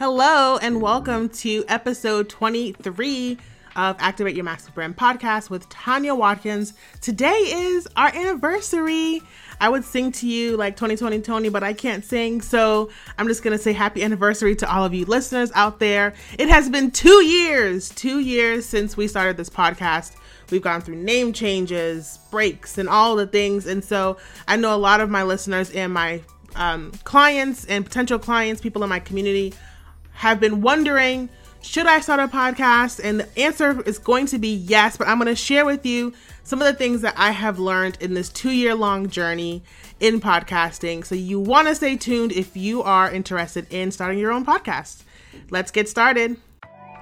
Hello, and welcome to episode 23 of Activate Your Massive Brand podcast with Tanya Watkins. Today is our anniversary. I would sing to you like 2020 Tony, but I can't sing. So I'm just going to say happy anniversary to all of you listeners out there. It has been two years, two years since we started this podcast. We've gone through name changes, breaks, and all the things. And so I know a lot of my listeners and my um, clients and potential clients, people in my community, have been wondering should I start a podcast? And the answer is going to be yes, but I'm going to share with you some of the things that I have learned in this two year long journey in podcasting. So you want to stay tuned if you are interested in starting your own podcast. Let's get started.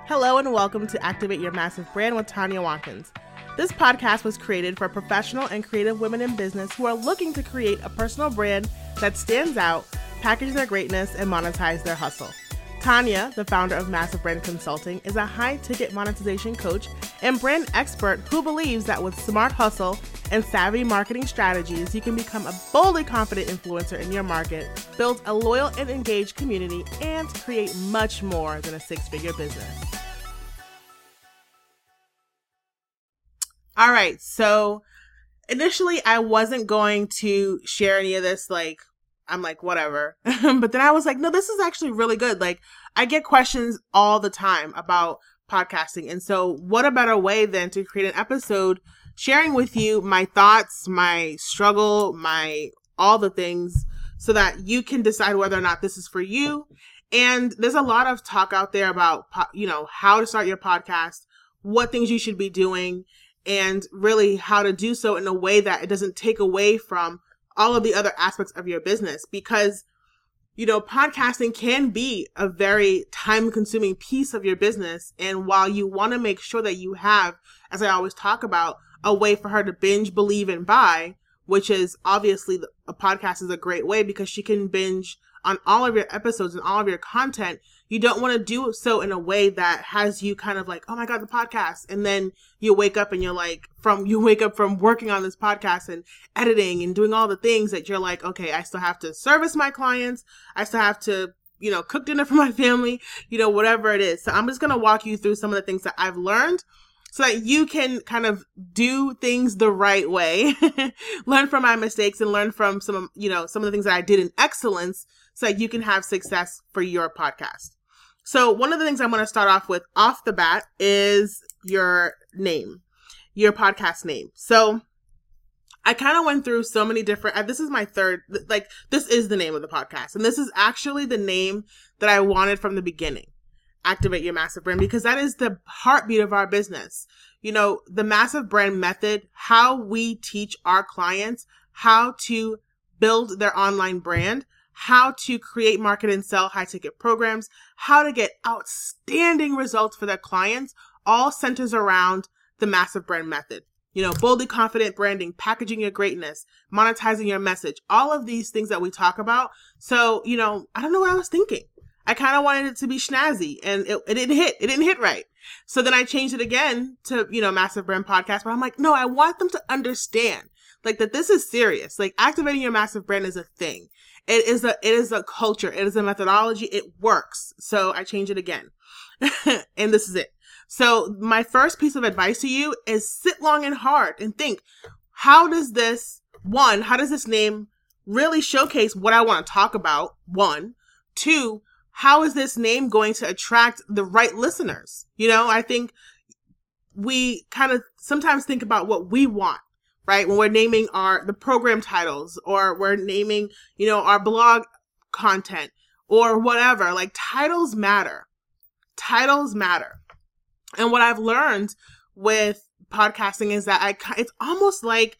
Hello, and welcome to Activate Your Massive Brand with Tanya Watkins. This podcast was created for professional and creative women in business who are looking to create a personal brand that stands out, package their greatness, and monetize their hustle. Tanya, the founder of Massive Brand Consulting, is a high ticket monetization coach and brand expert who believes that with smart hustle and savvy marketing strategies, you can become a boldly confident influencer in your market, build a loyal and engaged community, and create much more than a six figure business. All right, so initially I wasn't going to share any of this like I'm like, whatever. but then I was like, no, this is actually really good. Like, I get questions all the time about podcasting. And so, what a better way than to create an episode sharing with you my thoughts, my struggle, my all the things so that you can decide whether or not this is for you. And there's a lot of talk out there about, you know, how to start your podcast, what things you should be doing, and really how to do so in a way that it doesn't take away from all of the other aspects of your business because you know, podcasting can be a very time consuming piece of your business. And while you want to make sure that you have, as I always talk about, a way for her to binge, believe, and buy, which is obviously a podcast is a great way because she can binge on all of your episodes and all of your content you don't want to do so in a way that has you kind of like, oh my God, the podcast. And then you wake up and you're like, from, you wake up from working on this podcast and editing and doing all the things that you're like, okay, I still have to service my clients. I still have to, you know, cook dinner for my family, you know, whatever it is. So I'm just going to walk you through some of the things that I've learned so that you can kind of do things the right way, learn from my mistakes and learn from some, you know, some of the things that I did in excellence so that you can have success for your podcast. So one of the things I'm going to start off with off the bat is your name, your podcast name. So I kind of went through so many different, uh, this is my third, like, this is the name of the podcast. And this is actually the name that I wanted from the beginning. Activate your massive brand because that is the heartbeat of our business. You know, the massive brand method, how we teach our clients how to build their online brand how to create, market, and sell high ticket programs, how to get outstanding results for their clients, all centers around the massive brand method. You know, boldly confident branding, packaging your greatness, monetizing your message, all of these things that we talk about. So, you know, I don't know what I was thinking. I kind of wanted it to be snazzy and it, it didn't hit. It didn't hit right. So then I changed it again to, you know, Massive Brand Podcast, but I'm like, no, I want them to understand like that this is serious. Like activating your massive brand is a thing. It is a it is a culture. It is a methodology. It works. So I change it again. and this is it. So my first piece of advice to you is sit long and hard and think, how does this one, how does this name really showcase what I want to talk about? One, two, how is this name going to attract the right listeners? You know, I think we kind of sometimes think about what we want right? When we're naming our the program titles or we're naming, you know, our blog content or whatever, like titles matter. Titles matter. And what I've learned with podcasting is that I it's almost like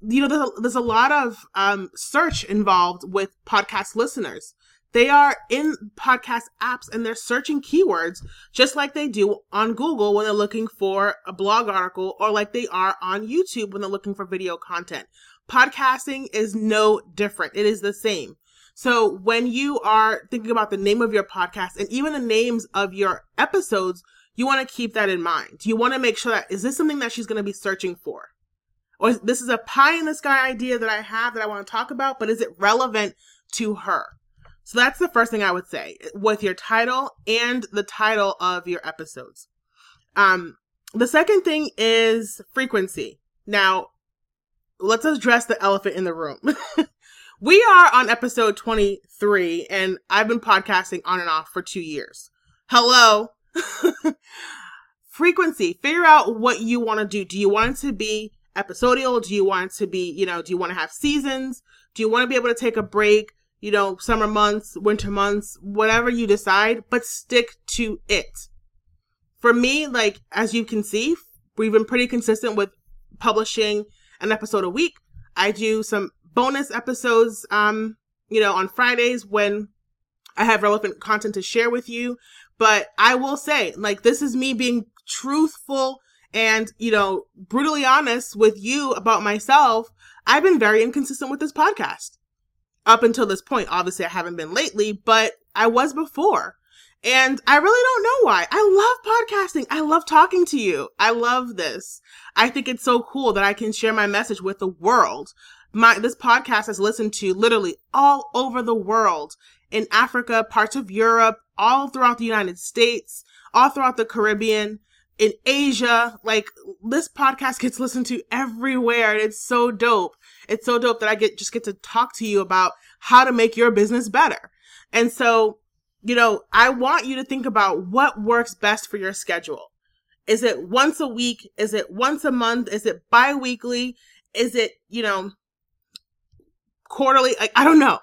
you know there's a, there's a lot of um search involved with podcast listeners they are in podcast apps and they're searching keywords just like they do on Google when they're looking for a blog article or like they are on YouTube when they're looking for video content. Podcasting is no different. It is the same. So when you are thinking about the name of your podcast and even the names of your episodes, you want to keep that in mind. You want to make sure that is this something that she's going to be searching for? Or this is a pie in the sky idea that I have that I want to talk about, but is it relevant to her? So that's the first thing I would say with your title and the title of your episodes. Um, the second thing is frequency. Now, let's address the elephant in the room. we are on episode 23 and I've been podcasting on and off for two years. Hello. frequency. Figure out what you want to do. Do you want it to be episodial? Do you want it to be, you know, do you want to have seasons? Do you want to be able to take a break? You know, summer months, winter months, whatever you decide, but stick to it. For me, like, as you can see, we've been pretty consistent with publishing an episode a week. I do some bonus episodes, um, you know, on Fridays when I have relevant content to share with you. But I will say, like, this is me being truthful and, you know, brutally honest with you about myself. I've been very inconsistent with this podcast up until this point. Obviously, I haven't been lately, but I was before. And I really don't know why. I love podcasting. I love talking to you. I love this. I think it's so cool that I can share my message with the world. My, this podcast is listened to literally all over the world in Africa, parts of Europe, all throughout the United States, all throughout the Caribbean, in Asia. Like this podcast gets listened to everywhere. And it's so dope. It's so dope that I get, just get to talk to you about how to make your business better. And so you know, I want you to think about what works best for your schedule. Is it once a week? Is it once a month? Is it bi-weekly? Is it, you know, quarterly? Like, I don't know.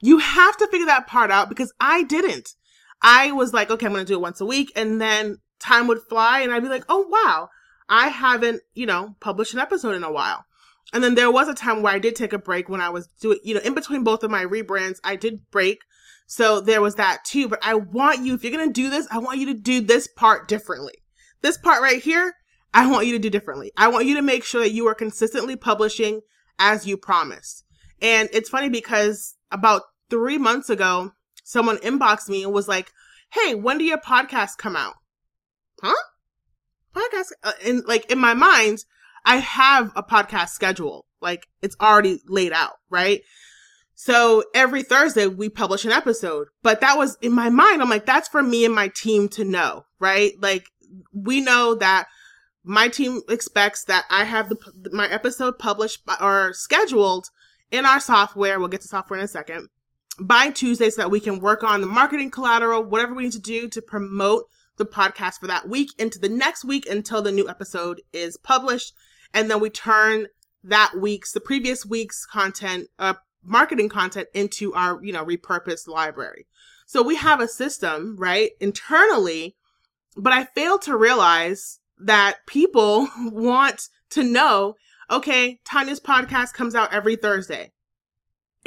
You have to figure that part out because I didn't. I was like, okay, I'm going to do it once a week. And then time would fly and I'd be like, oh, wow, I haven't, you know, published an episode in a while. And then there was a time where I did take a break when I was doing, you know, in between both of my rebrands, I did break so there was that too. But I want you, if you're going to do this, I want you to do this part differently. This part right here, I want you to do differently. I want you to make sure that you are consistently publishing as you promised. And it's funny because about three months ago, someone inboxed me and was like, Hey, when do your podcasts come out? Huh? Podcast? Uh, and like in my mind, I have a podcast schedule. Like it's already laid out, right? So every Thursday we publish an episode, but that was in my mind. I'm like, that's for me and my team to know, right? Like we know that my team expects that I have the, my episode published by, or scheduled in our software. We'll get to software in a second by Tuesday so that we can work on the marketing collateral, whatever we need to do to promote the podcast for that week into the next week until the new episode is published. And then we turn that week's, the previous week's content, uh, marketing content into our, you know, repurposed library. So we have a system, right, internally, but I failed to realize that people want to know, okay, Tanya's podcast comes out every Thursday.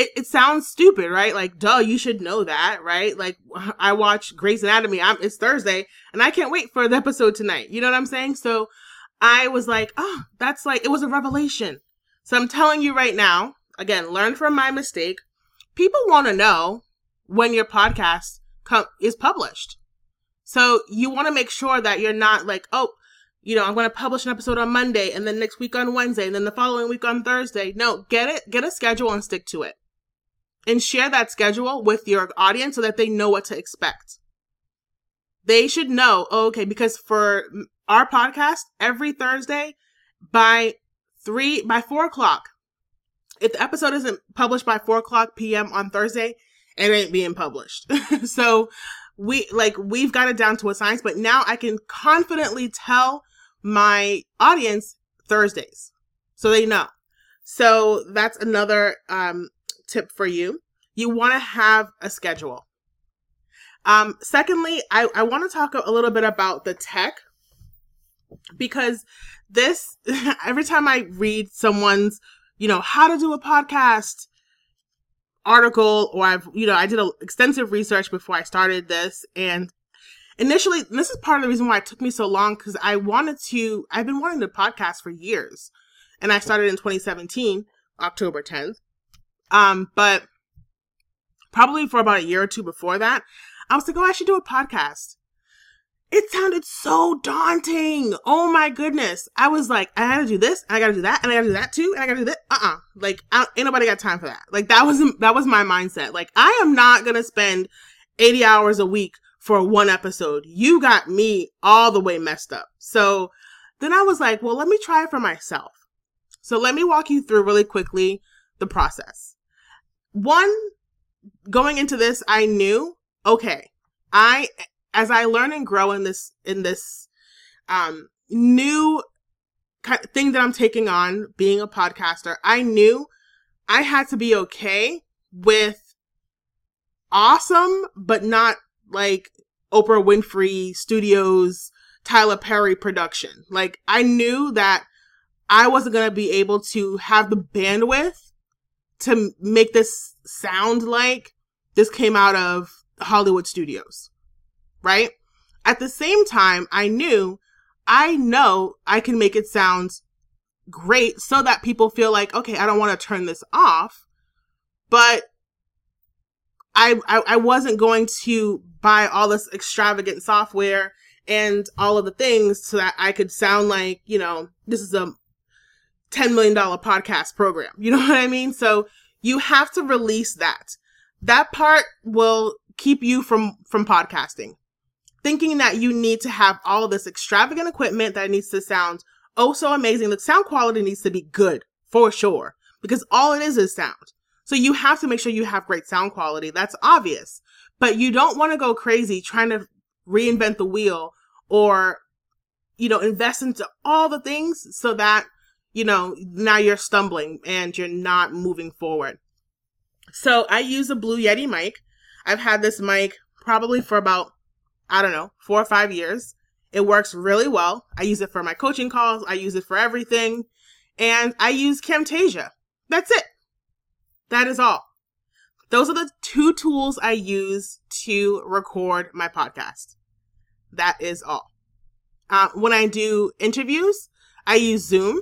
It, it sounds stupid, right? Like, duh, you should know that, right? Like, I watch Grey's Anatomy. I'm, it's Thursday and I can't wait for the episode tonight. You know what I'm saying? So I was like, oh, that's like, it was a revelation. So I'm telling you right now, again, learn from my mistake. People want to know when your podcast com- is published. So you want to make sure that you're not like, oh, you know, I'm going to publish an episode on Monday and then next week on Wednesday and then the following week on Thursday. No, get it, get a schedule and stick to it. And share that schedule with your audience so that they know what to expect. They should know, oh, okay, because for our podcast, every Thursday by three, by four o'clock, if the episode isn't published by 4 o'clock p.m. on Thursday, it ain't being published. so we like we've got it down to a science, but now I can confidently tell my audience Thursdays. So they know. So that's another um, tip for you. You want to have a schedule. Um, secondly, I, I want to talk a little bit about the tech because this, every time I read someone's you know, how to do a podcast article or I've, you know, I did a extensive research before I started this and initially this is part of the reason why it took me so long because I wanted to I've been wanting to podcast for years. And I started in 2017, October 10th. Um, but probably for about a year or two before that, I was like, oh, I should do a podcast. it sounded so daunting. Oh my goodness. I was like, I gotta do this, and I gotta do that, and I gotta do that too, and I gotta do that. Uh-uh. Like, I, ain't nobody got time for that. Like, that was, that was my mindset. Like, I am not gonna spend 80 hours a week for one episode. You got me all the way messed up. So then I was like, well, let me try it for myself. So let me walk you through really quickly the process. One, going into this, I knew, okay, I as I learn and grow in this in this um, new kind of thing that I'm taking on, being a podcaster, I knew I had to be okay with awesome, but not like Oprah Winfrey Studios, Tyler Perry production. Like I knew that I wasn't going to be able to have the bandwidth to make this sound like this came out of Hollywood studios right? At the same time, I knew I know I can make it sound great so that people feel like, okay, I don't want to turn this off, but I, I, I wasn't going to buy all this extravagant software and all of the things so that I could sound like, you know, this is a $10 million podcast program. You know what I mean? So you have to release that. That part will keep you from, from podcasting thinking that you need to have all of this extravagant equipment that needs to sound oh so amazing. The sound quality needs to be good for sure because all it is is sound. So you have to make sure you have great sound quality. That's obvious. But you don't want to go crazy trying to reinvent the wheel or, you know, invest into all the things so that, you know, now you're stumbling and you're not moving forward. So I use a Blue Yeti mic. I've had this mic probably for about I don't know, four or five years. It works really well. I use it for my coaching calls. I use it for everything. And I use Camtasia. That's it. That is all. Those are the two tools I use to record my podcast. That is all. Uh, when I do interviews, I use Zoom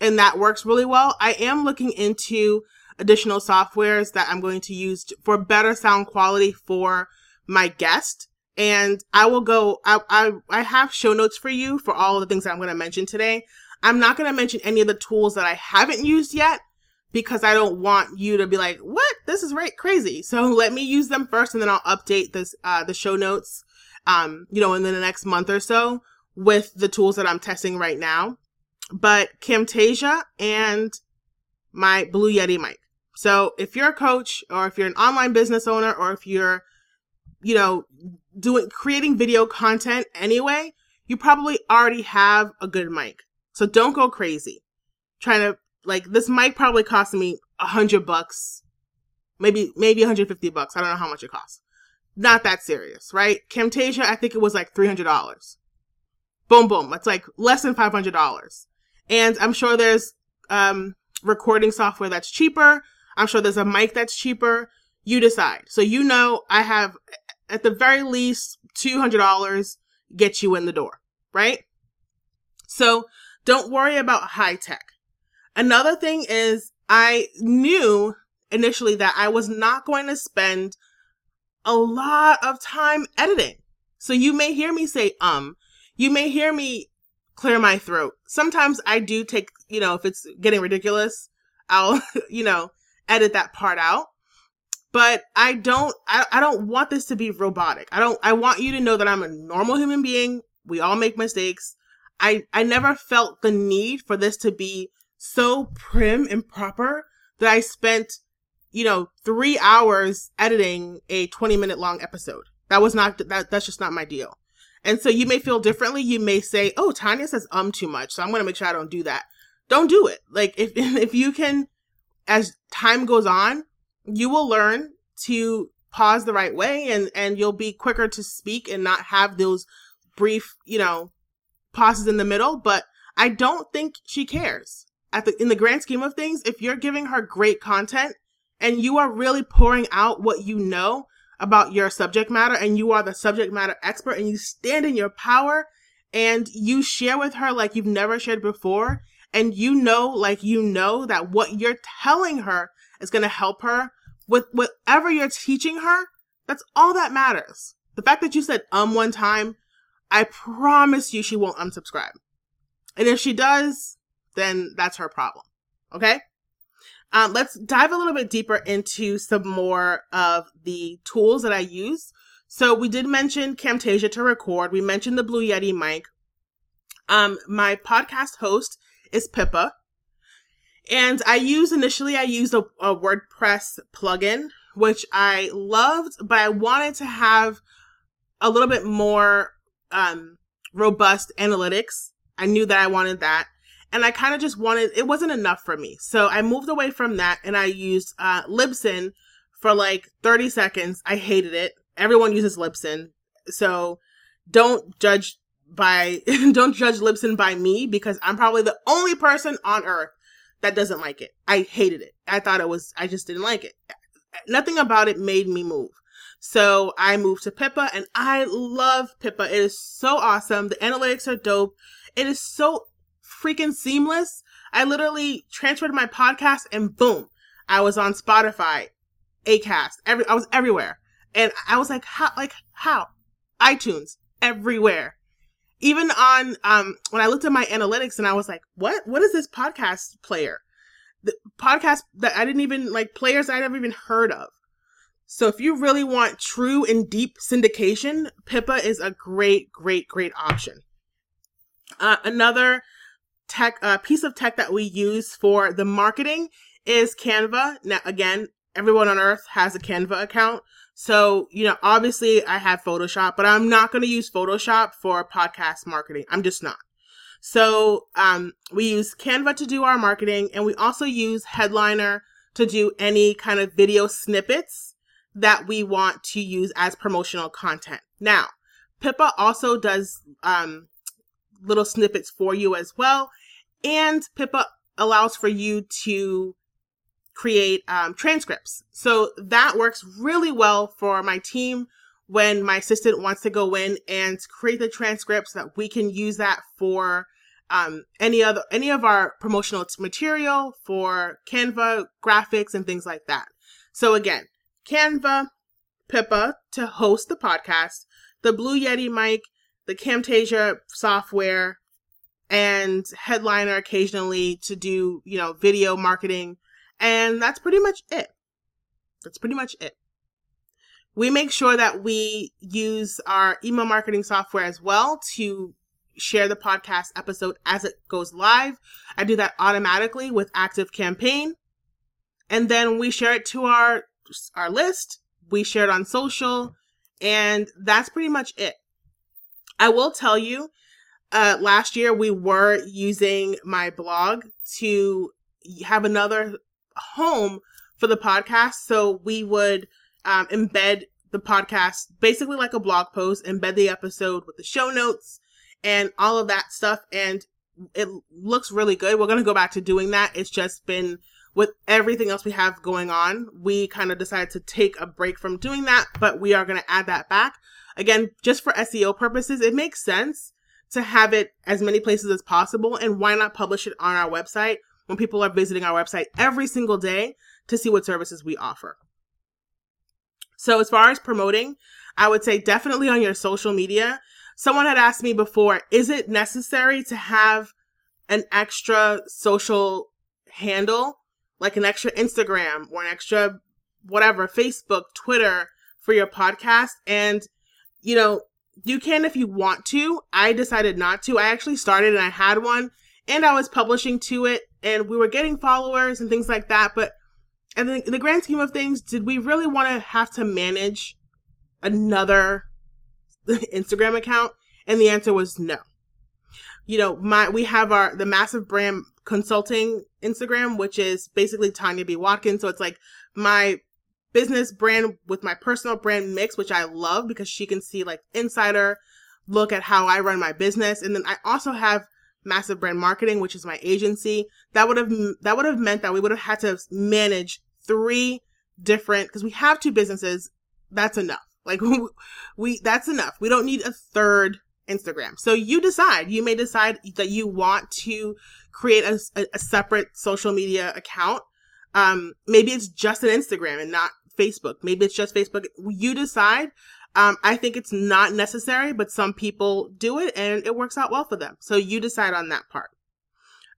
and that works really well. I am looking into additional softwares that I'm going to use for better sound quality for my guest and I will go. I I, I have show notes for you for all the things that I'm going to mention today. I'm not going to mention any of the tools that I haven't used yet because I don't want you to be like, "What? This is right crazy." So let me use them first, and then I'll update this uh, the show notes. Um, you know, in the next month or so with the tools that I'm testing right now. But Camtasia and my Blue Yeti mic. So if you're a coach or if you're an online business owner or if you're, you know, doing creating video content anyway, you probably already have a good mic. So don't go crazy. Trying to like this mic probably cost me a hundred bucks, maybe maybe 150 bucks. I don't know how much it costs. Not that serious, right? Camtasia, I think it was like three hundred dollars. Boom, boom. It's like less than five hundred dollars. And I'm sure there's um, recording software that's cheaper. I'm sure there's a mic that's cheaper. You decide. So you know I have at the very least, $200 get you in the door, right? So don't worry about high tech. Another thing is I knew initially that I was not going to spend a lot of time editing. So you may hear me say, um, you may hear me clear my throat. Sometimes I do take, you know, if it's getting ridiculous, I'll, you know, edit that part out but I don't, I, I don't want this to be robotic. I don't, I want you to know that I'm a normal human being. We all make mistakes. I, I never felt the need for this to be so prim and proper that I spent, you know, three hours editing a 20 minute long episode. That was not, that, that's just not my deal. And so you may feel differently. You may say, oh, Tanya says um too much. So I'm going to make sure I don't do that. Don't do it. Like if, if you can, as time goes on, you will learn to pause the right way and and you'll be quicker to speak and not have those brief, you know, pauses in the middle, but I don't think she cares. At the in the grand scheme of things, if you're giving her great content and you are really pouring out what you know about your subject matter and you are the subject matter expert and you stand in your power and you share with her like you've never shared before and you know like you know that what you're telling her is going to help her with whatever you're teaching her. That's all that matters. The fact that you said um one time I promise you she won't unsubscribe. And if she does, then that's her problem. Okay? Um, let's dive a little bit deeper into some more of the tools that I use. So we did mention Camtasia to record. We mentioned the Blue Yeti mic. Um, my podcast host is Pippa. And I used initially, I used a, a WordPress plugin, which I loved, but I wanted to have a little bit more um, robust analytics. I knew that I wanted that. And I kind of just wanted, it wasn't enough for me. So I moved away from that and I used uh, Libsyn for like 30 seconds. I hated it. Everyone uses Libsyn. So don't judge by, don't judge Libsyn by me because I'm probably the only person on earth that doesn't like it. I hated it. I thought it was, I just didn't like it. Nothing about it made me move. So I moved to Pippa and I love Pippa. It is so awesome. The analytics are dope. It is so freaking seamless. I literally transferred my podcast and boom, I was on Spotify, Acast, every, I was everywhere. And I was like, how, like, how? iTunes, everywhere. Even on, um, when I looked at my analytics and I was like, what, what is this podcast player? The podcast that I didn't even, like, players I never even heard of. So if you really want true and deep syndication, Pippa is a great, great, great option. Uh, another tech uh, piece of tech that we use for the marketing is Canva. Now, again, everyone on earth has a Canva account. So, you know, obviously I have Photoshop, but I'm not going to use Photoshop for podcast marketing. I'm just not. So, um, we use Canva to do our marketing and we also use Headliner to do any kind of video snippets that we want to use as promotional content. Now, Pippa also does, um, little snippets for you as well. And Pippa allows for you to create um, transcripts. So that works really well for my team when my assistant wants to go in and create the transcripts that we can use that for um, any other any of our promotional material for Canva graphics and things like that. So again, Canva, Pippa to host the podcast, the Blue Yeti mic, the Camtasia software, and headliner occasionally to do, you know, video marketing. And that's pretty much it. That's pretty much it. We make sure that we use our email marketing software as well to share the podcast episode as it goes live. I do that automatically with Active Campaign. And then we share it to our our list. We share it on social and that's pretty much it. I will tell you uh, last year we were using my blog to have another home for the podcast. So we would um, embed the podcast basically like a blog post, embed the episode with the show notes and all of that stuff. And it looks really good. We're going to go back to doing that. It's just been with everything else we have going on, we kind of decided to take a break from doing that, but we are going to add that back. Again, just for SEO purposes, it makes sense to have it as many places as possible. And why not publish it on our website when people are visiting our website every single day to see what services we offer? So, as far as promoting, I would say definitely on your social media. Someone had asked me before, is it necessary to have an extra social handle, like an extra Instagram or an extra whatever, Facebook, Twitter for your podcast? And, you know, you can if you want to. I decided not to. I actually started and I had one and I was publishing to it and we were getting followers and things like that. But in the, in the grand scheme of things, did we really want to have to manage another Instagram account? And the answer was no. You know, my, we have our, the massive brand consulting Instagram, which is basically Tanya B. Watkins. So it's like my business brand with my personal brand mix, which I love because she can see like insider look at how I run my business. And then I also have massive brand marketing, which is my agency. That would have, that would have meant that we would have had to manage three different, because we have two businesses. That's enough. Like we, that's enough. We don't need a third Instagram. So you decide, you may decide that you want to create a, a separate social media account. Um, maybe it's just an Instagram and not Facebook. Maybe it's just Facebook. You decide. Um, I think it's not necessary, but some people do it and it works out well for them. So you decide on that part.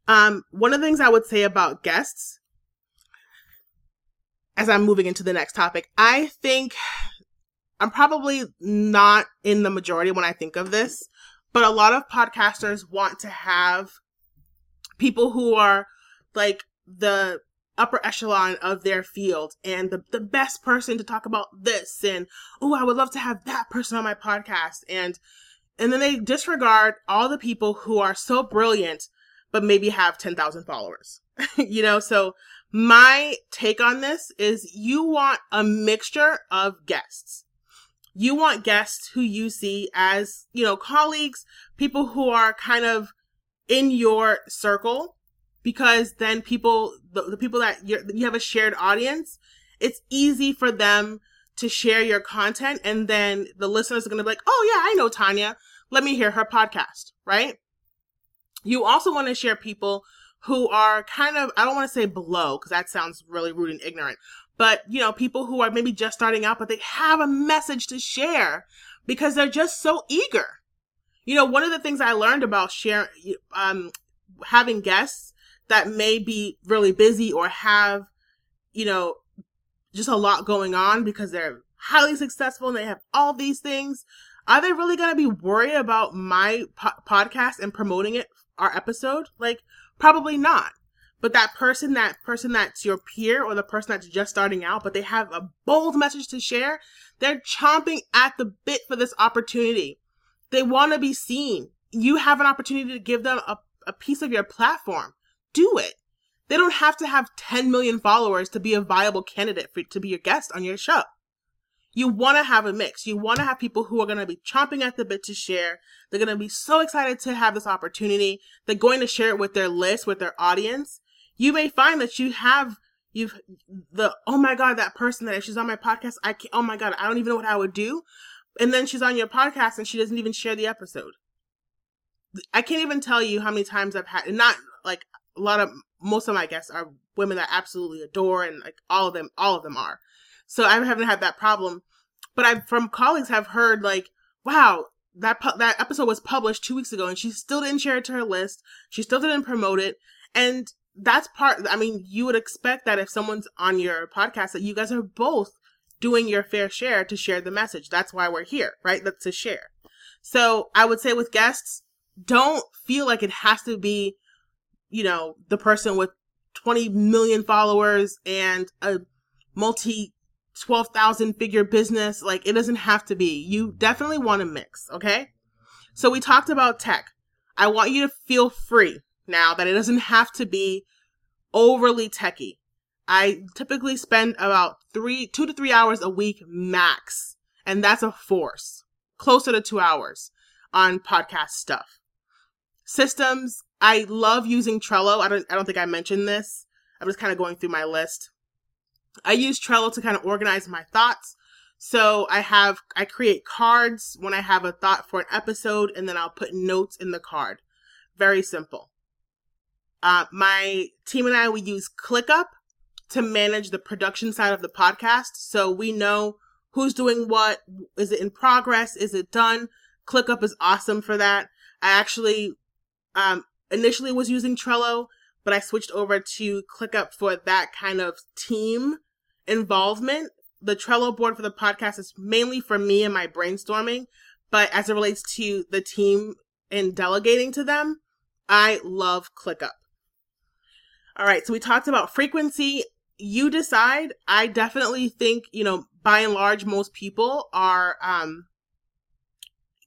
Um, one of the things I would say about guests, as I'm moving into the next topic, I think I'm probably not in the majority when I think of this, but a lot of podcasters want to have people who are like the upper echelon of their field and the, the best person to talk about this and oh i would love to have that person on my podcast. And and then they disregard all the people who are so brilliant but maybe have 10,000 followers. You know so my take on this is you want a mixture of guests. You want guests who you see as you know colleagues people who are kind of in your circle because then people, the, the people that you you have a shared audience, it's easy for them to share your content. And then the listeners are going to be like, oh, yeah, I know Tanya. Let me hear her podcast, right? You also want to share people who are kind of, I don't want to say below because that sounds really rude and ignorant, but you know, people who are maybe just starting out, but they have a message to share because they're just so eager. You know, one of the things I learned about sharing, um, having guests that may be really busy or have, you know, just a lot going on because they're highly successful and they have all these things. Are they really going to be worried about my po- podcast and promoting it, our episode? Like, probably not. But that person, that person that's your peer or the person that's just starting out, but they have a bold message to share, they're chomping at the bit for this opportunity. They want to be seen. You have an opportunity to give them a, a piece of your platform do it. They don't have to have 10 million followers to be a viable candidate for to be your guest on your show. You want to have a mix. You want to have people who are going to be chomping at the bit to share. They're going to be so excited to have this opportunity. They're going to share it with their list, with their audience. You may find that you have you've the oh my god that person that she's on my podcast I can't, oh my god I don't even know what I would do, and then she's on your podcast and she doesn't even share the episode. I can't even tell you how many times I've had not like a lot of most of my guests are women that I absolutely adore and like all of them all of them are. So i haven't had that problem. But i from colleagues have heard like wow that pu- that episode was published two weeks ago and she still didn't share it to her list. She still didn't promote it. And that's part i mean you would expect that if someone's on your podcast that you guys are both doing your fair share to share the message. That's why we're here right? That's to share. So i would say with guests don't feel like it has to be you know, the person with 20 million followers and a multi 12,000 figure business. Like it doesn't have to be. You definitely want to mix, okay? So we talked about tech. I want you to feel free now that it doesn't have to be overly techy. I typically spend about three, two to three hours a week max. And that's a force, closer to two hours on podcast stuff. Systems, I love using Trello. I don't I don't think I mentioned this. I'm just kind of going through my list. I use Trello to kind of organize my thoughts. So I have I create cards when I have a thought for an episode and then I'll put notes in the card. Very simple. Uh, my team and I we use ClickUp to manage the production side of the podcast. So we know who's doing what. Is it in progress? Is it done? ClickUp is awesome for that. I actually um, initially was using Trello, but I switched over to ClickUp for that kind of team involvement. The Trello board for the podcast is mainly for me and my brainstorming, but as it relates to the team and delegating to them, I love ClickUp. All right, so we talked about frequency. You decide. I definitely think, you know, by and large, most people are um,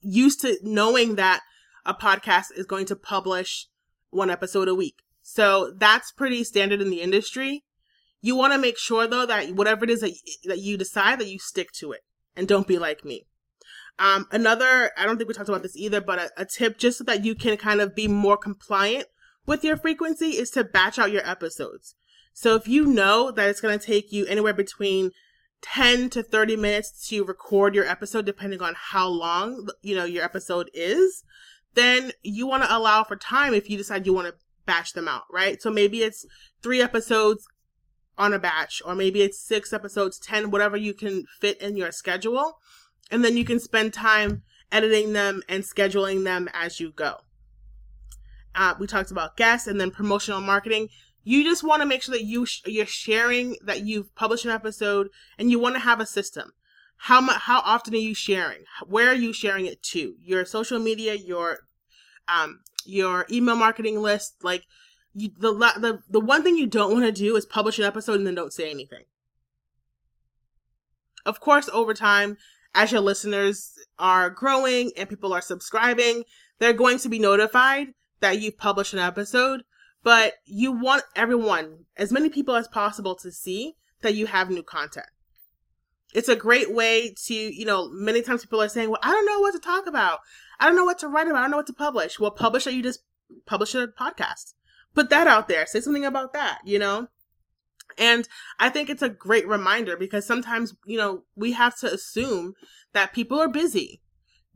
used to knowing that a podcast is going to publish one episode a week. So that's pretty standard in the industry. You want to make sure though that whatever it is that, that you decide that you stick to it and don't be like me. Um, another, I don't think we talked about this either, but a, a tip just so that you can kind of be more compliant with your frequency is to batch out your episodes. So if you know that it's going to take you anywhere between 10 to 30 minutes to record your episode, depending on how long, you know, your episode is, then you want to allow for time if you decide you want to batch them out, right? So maybe it's three episodes on a batch, or maybe it's six episodes, 10, whatever you can fit in your schedule. And then you can spend time editing them and scheduling them as you go. Uh, we talked about guests and then promotional marketing. You just want to make sure that you sh- you're sharing that you've published an episode and you want to have a system. How much? How often are you sharing? Where are you sharing it to? Your social media, your um, your email marketing list. Like you, the the the one thing you don't want to do is publish an episode and then don't say anything. Of course, over time, as your listeners are growing and people are subscribing, they're going to be notified that you've published an episode. But you want everyone, as many people as possible, to see that you have new content. It's a great way to, you know, many times people are saying, well, I don't know what to talk about. I don't know what to write about. I don't know what to publish. Well, publish that you just publish a podcast. Put that out there. Say something about that, you know? And I think it's a great reminder because sometimes, you know, we have to assume that people are busy.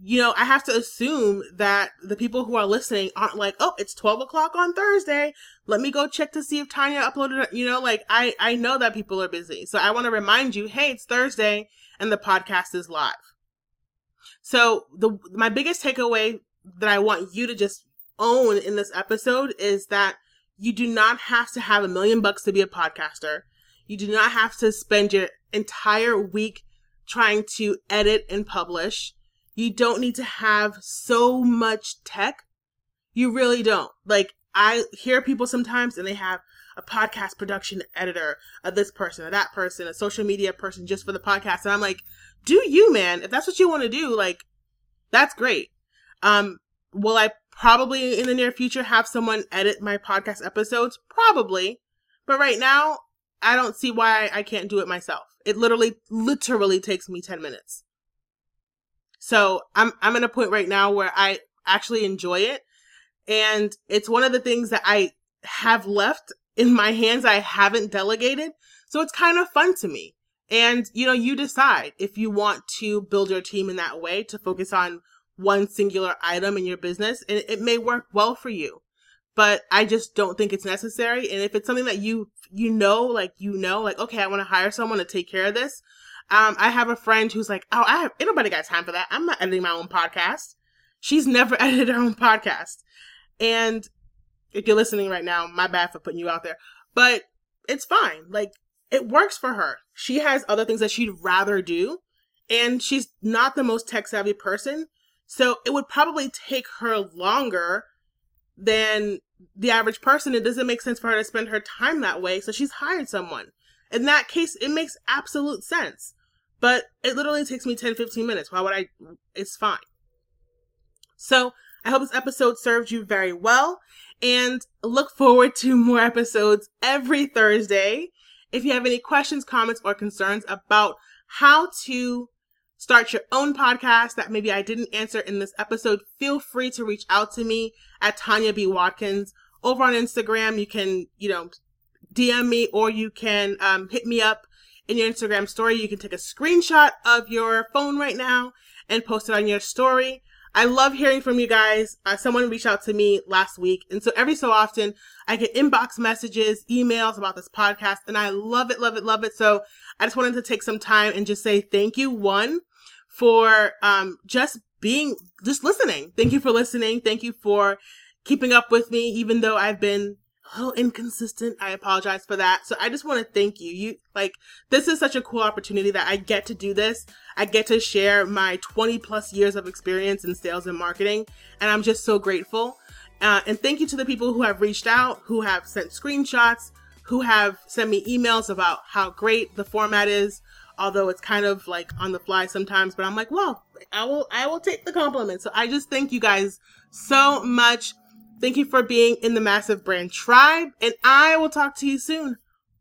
You know, I have to assume that the people who are listening aren't like, oh, it's 12 o'clock on Thursday. Let me go check to see if Tanya uploaded. You know, like I, I know that people are busy. So I want to remind you, hey, it's Thursday and the podcast is live. So the, my biggest takeaway that I want you to just own in this episode is that you do not have to have a million bucks to be a podcaster. You do not have to spend your entire week trying to edit and publish. You don't need to have so much tech. You really don't. Like, I hear people sometimes and they have a podcast production editor, of this person, or that person, a social media person just for the podcast. And I'm like, do you, man? If that's what you want to do, like, that's great. Um, will I probably in the near future have someone edit my podcast episodes? Probably. But right now, I don't see why I can't do it myself. It literally, literally takes me 10 minutes. So I'm, I'm at a point right now where I actually enjoy it. And it's one of the things that I have left in my hands. I haven't delegated. So it's kind of fun to me. And, you know, you decide if you want to build your team in that way to focus on one singular item in your business and it may work well for you but i just don't think it's necessary and if it's something that you you know like you know like okay i want to hire someone to take care of this um i have a friend who's like oh i have anybody got time for that i'm not editing my own podcast she's never edited her own podcast and if you're listening right now my bad for putting you out there but it's fine like it works for her she has other things that she'd rather do and she's not the most tech savvy person so it would probably take her longer than the average person. It doesn't make sense for her to spend her time that way. So she's hired someone. In that case, it makes absolute sense. But it literally takes me 10, 15 minutes. Why would I? It's fine. So I hope this episode served you very well and look forward to more episodes every Thursday. If you have any questions, comments, or concerns about how to start your own podcast that maybe I didn't answer in this episode, feel free to reach out to me at Tanya B. Watkins. Over on Instagram, you can, you know, DM me or you can um, hit me up in your Instagram story. You can take a screenshot of your phone right now and post it on your story. I love hearing from you guys. Uh, someone reached out to me last week. And so every so often I get inbox messages, emails about this podcast and I love it, love it, love it. So I just wanted to take some time and just say thank you. One, for um, just being, just listening. Thank you for listening. Thank you for keeping up with me, even though I've been little inconsistent. I apologize for that. So I just want to thank you. You like this is such a cool opportunity that I get to do this. I get to share my 20 plus years of experience in sales and marketing, and I'm just so grateful. Uh, and thank you to the people who have reached out, who have sent screenshots, who have sent me emails about how great the format is, although it's kind of like on the fly sometimes, but I'm like, well, I will, I will take the compliment. So I just thank you guys so much. Thank you for being in the Massive Brand Tribe, and I will talk to you soon.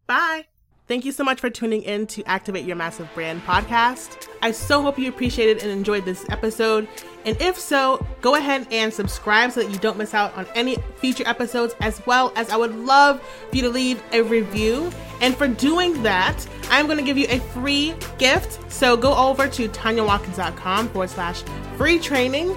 Bye. Thank you so much for tuning in to Activate Your Massive Brand podcast. I so hope you appreciated and enjoyed this episode. And if so, go ahead and subscribe so that you don't miss out on any future episodes, as well as I would love for you to leave a review. And for doing that, I'm going to give you a free gift. So go over to tanyawatkins.com forward slash free training